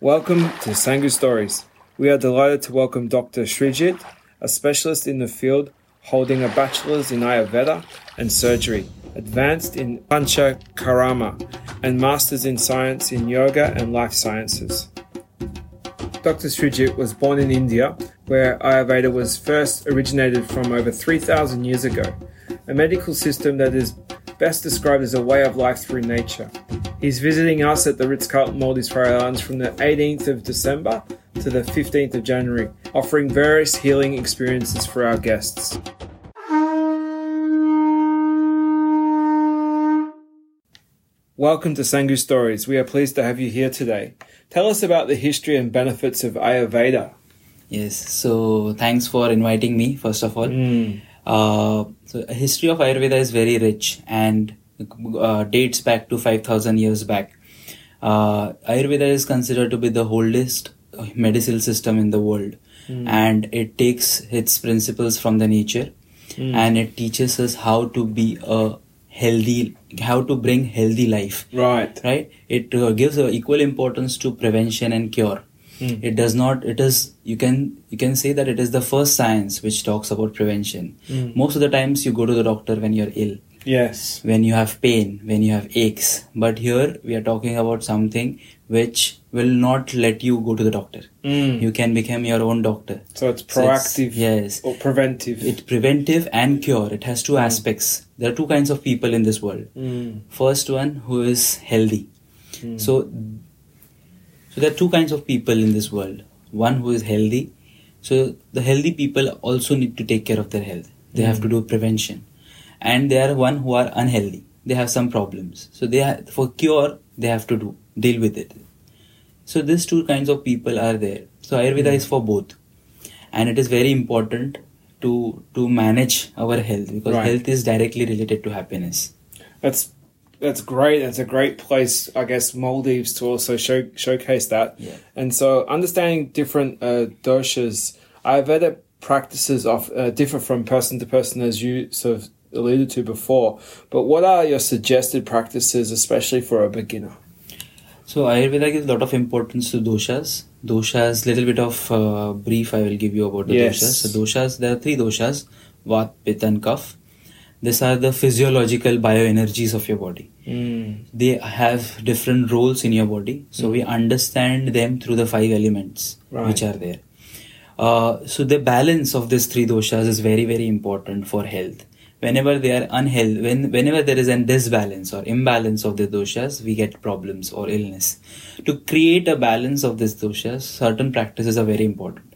Welcome to Sangu Stories. We are delighted to welcome Dr. Srijit, a specialist in the field holding a bachelor's in Ayurveda and surgery, advanced in Pancha Karma, and master's in science in yoga and life sciences. Dr. Srijit was born in India, where Ayurveda was first originated from over 3,000 years ago, a medical system that is best described as a way of life through nature. He's visiting us at the Ritz Carlton Maldives Fari Islands from the 18th of December to the 15th of January, offering various healing experiences for our guests. Welcome to Sangu Stories. We are pleased to have you here today. Tell us about the history and benefits of Ayurveda. Yes, so thanks for inviting me, first of all. Mm. Uh, so, a history of Ayurveda is very rich and uh, dates back to 5000 years back. Uh, Ayurveda is considered to be the oldest medicinal system in the world, and it takes its principles from the nature. And it teaches us how to be a healthy, how to bring healthy life. Right. right? It uh, gives uh, equal importance to prevention and cure Mm. it does not it is you can you can say that it is the first science which talks about prevention Mm. most of the times you go to the doctor when you're ill Yes. when you have pain when you have aches but here we are talking about something which will not let you go to the doctor Mm. you can become your own doctor So it's So it's- proactive yes or preventive. it's preventive and cure it has two aspects there are two kinds of people in this world Mm. first one who is healthy Mm. so so there are two kinds of people in this world. One who is healthy. So the healthy people also need to take care of their health. They have to do prevention. And there are one who are unhealthy. They have some problems. So they have, for cure they have to do deal with it. So these two kinds of people are there. So ayurveda is for both. And it is very important to to manage our health because Right. health is directly related to happiness. That's that's great. That's a great place, I guess, Maldives to also show, showcase that. Yeah. And so, understanding different uh, doshas, Ayurveda practices of uh, differ from person to person, as you sort of alluded to before. But what are your suggested practices, especially for a beginner? So Ayurveda gives a lot of importance to doshas. Doshas, little bit of uh, brief I will give you about the Yes. doshas. So doshas, there are three doshas: Vat, Pitta, and Kapha. These are the physiological bioenergies of your body. Mm. They have different roles in your body, so we understand them through the five elements Right. which are there. Uh, so the balance of these three doshas is very very important for health. Whenever they are unhealthy, when whenever there is a disbalance or imbalance of the doshas, we get problems or illness. To create a balance of these doshas, certain practices are very important.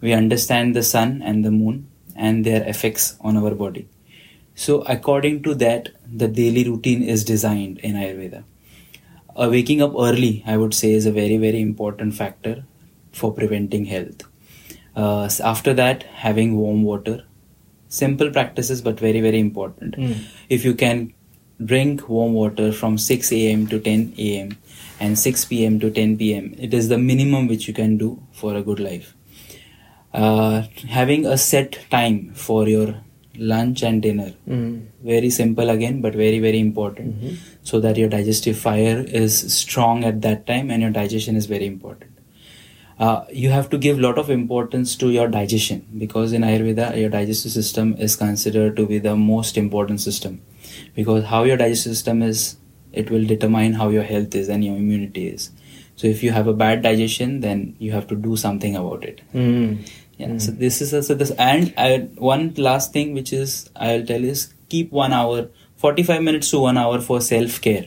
We understand the sun and the moon and their effects on our body. So according to that, the daily routine is designed in Ayurveda. Uh, waking up early, I would say, is a very very important factor for preventing health. Uh, after that, having warm water, simple practices but very very important. Mm. If you can drink warm water from 6 a.m. to 10 a.m. and 6 p.m. to 10 p.m., it is the minimum which you can do for a good life. Uh, having a set time for your lunch and dinner. Mm. very simple again but very very important. So that your digestive fire is strong at that time and your digestion is very important. Uh, you have to give lot of importance to your digestion because in ayurveda your digestive system is considered to be the most important system because how your digestive system is it will determine how your health is and your immunity is. So if you have a bad digestion then you have to do something about it. Mm. Yeah so this is also this and I, one last thing which is i'll tell is keep one hour 45 minutes to one hour for self-care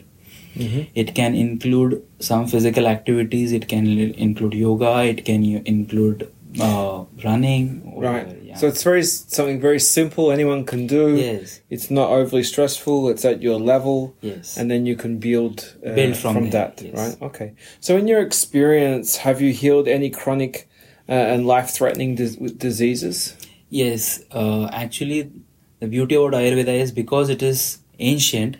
Mhm. it can include some physical activities it can include yoga it can include uh, running or- Right. yeah. So it's very something very simple. Anyone can do. yes It's not overly stressful. It's at your level. yes and then you can build uh, Build from there, that yes. right okay so in your experience have you healed any chronic uh, and life-threatening dis- diseases yes uh, actually the beauty about ayurveda is because it is ancient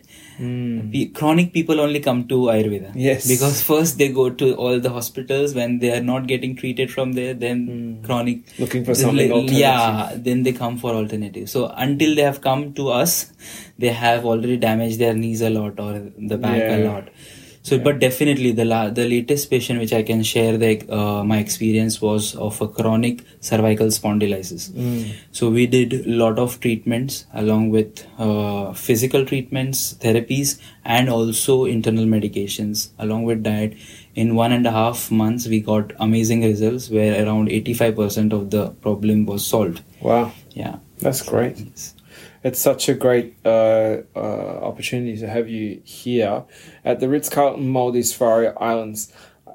Pe- chronic people only come to ayurveda Yes. because first they go to all the hospitals when they are not getting treated from there then chronic looking for something li- alternative. yeah then they come for alternative so until they have come to us they have already damaged their knees a lot or the back a Yeah. lot So, but definitely the la- the latest patient which I can share the uh, my experience was of a chronic cervical spondylitis. Mm. So we did a lot of treatments along with uh, physical treatments, therapies, and also internal medications. Along with diet, in one and a half months we got amazing results where around 85% of the problem was solved. Wow, Yeah. that's great. Yes. It's such a great uh, uh, opportunity to have you here at the Ritz Carlton Maldives Fari Islands.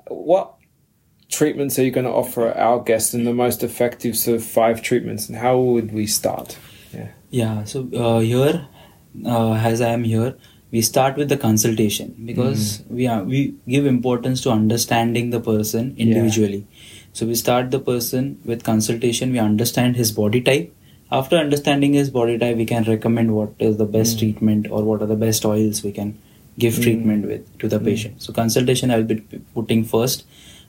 What treatments are you going to offer our guests in the most effective sort of five treatments, and how would we start? Yeah. Yeah, so uh, here, uh, as I am here, we start with the consultation because we are we give importance to understanding the person individually. Yeah. So we start the person with consultation. We understand his body type. After understanding his body type, we can recommend what is the best hmm. treatment or what are the best oils we can give hmm. treatment with to the hmm. patient. So consultation I will be putting first.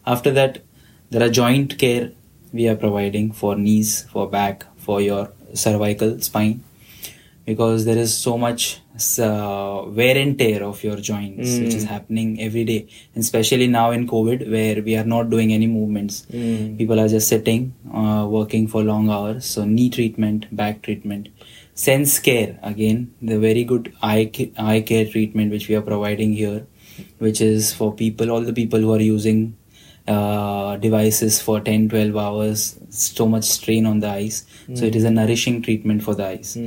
After that, there are joint care we are providing for knees, for back, for your cervical spine because there is so much uh, wear and tear of your joints which is happening every day. And especially now in covid where we are not doing any movements. People are just sitting uh, working for long hours. So knee treatment back treatment. Sense care again the very good eye, eye care treatment which we are providing here which is for people all the people who are using uh, devices for 10 12 hours. So much strain on the eyes. So it is a nourishing treatment for the eyes. Uh,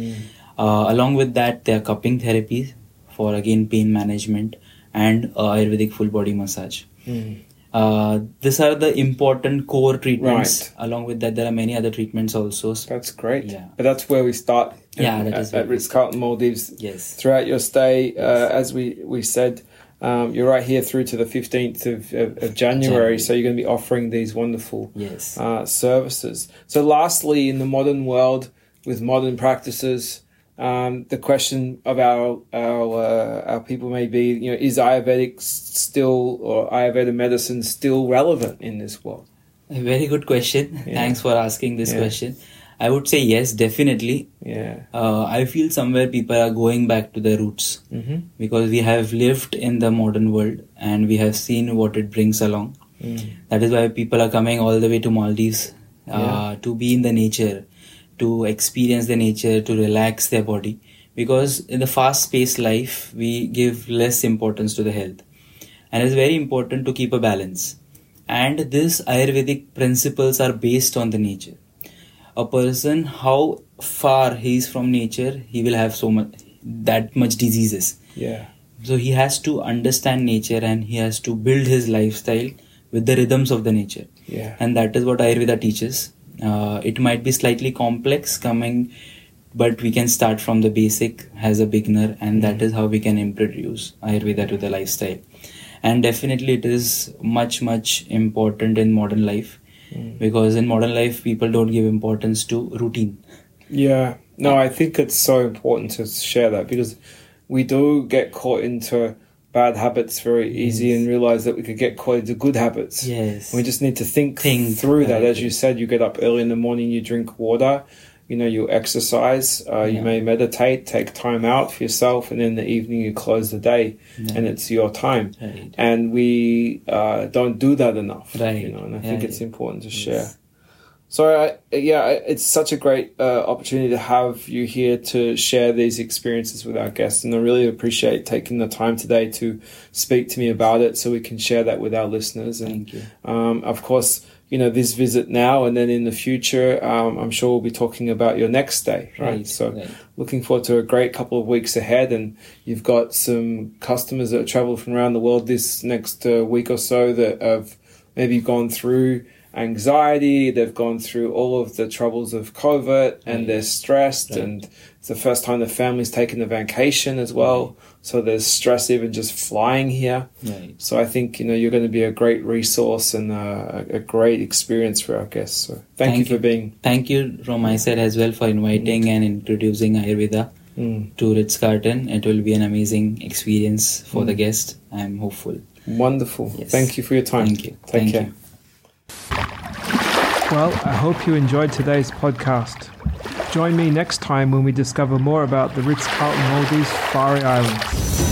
along with that there are cupping therapies for again pain management and uh, ayurvedic full body massage uh, these are the important core treatments along with that there are many other treatments also That's great. Yeah. But that's where we start. Yeah, that is at, at Ritz Carlton Maldives. yes Throughout your stay, uh, as we, we said, um, you're right here through to the 15th of, of, of January, January. so you're going to be offering these wonderful yes uh, services. So, lastly, in the modern world with modern practices, um, the question of our our uh, our people may be, you know, is Ayurvedic still or Ayurveda medicine still relevant in this world? a very good question Yeah. thanks for asking this Yeah. question i would say yes definitely Yeah. uh, i feel somewhere people are going back to their roots Mm-hmm. because we have lived in the modern world and we have seen what it brings along. Mm. That is why people are coming all the way to Maldives uh, Yeah. to be in the nature, to experience the nature, to relax their body. Because in the fast paced life, we give less importance to the health. And it's very important to keep a balance. And these Ayurvedic principles are based on the nature. A person, how far he is from nature, he will have so much that much diseases. Yeah. So he has to understand nature and he has to build his lifestyle with the rhythms of the nature. Yeah. And that is what Ayurveda teaches. Uh, it might be slightly complex coming, but we can start from the basic as a beginner, and that mm-hmm. is how we can introduce Ayurveda to the lifestyle. And definitely, it is much, much important in modern life mm. because in modern life, people don't give importance to routine. Yeah, no, uh, I think it's so important to share that because we do get caught into bad habits very easy Yes. and realize that we could get quite into good habits. Yes. We just need to think, Think, through that. As you said, you get up early in the morning, you drink water, you know, you exercise, uh, you may meditate, take time out for yourself, and in the evening you close the day Yeah. and it's your time. Right. And we uh, don't do that enough. Right. You know, and I think Yeah, it's yeah. important to Yes. share. So I, yeah, it's such a great uh, opportunity to have you here to share these experiences with our guests, and I really appreciate taking the time today to speak to me about it, so we can share that with our listeners. And um, of course, you know this visit now, and then in the future, um, I'm sure we'll be talking about your next stay. Right. Right, So right. looking forward to a great couple of weeks ahead, and you've got some customers that travel from around the world this next uh, week or so that have maybe gone through anxiety, they've gone through all of the troubles of COVID, and Right. they're stressed, Right. and it's the first time the family's taken a vacation as well. So there's stress even just flying here. Right. So I think you know you're going to be a great resource and uh, a, a great experience for our guests. So thank, Thank you for you. being. Thank you from my side as well for inviting and introducing Ayurveda Mm, to Ritz Carlton. It will be an amazing experience for the guest. I'm hopeful. wonderful. Yes. Thank you for your time. Thank you. Take Thank care. you. Well, I hope you enjoyed today's podcast. Join me next time when we discover more about the Ritz Carlton Maldives Fari Islands.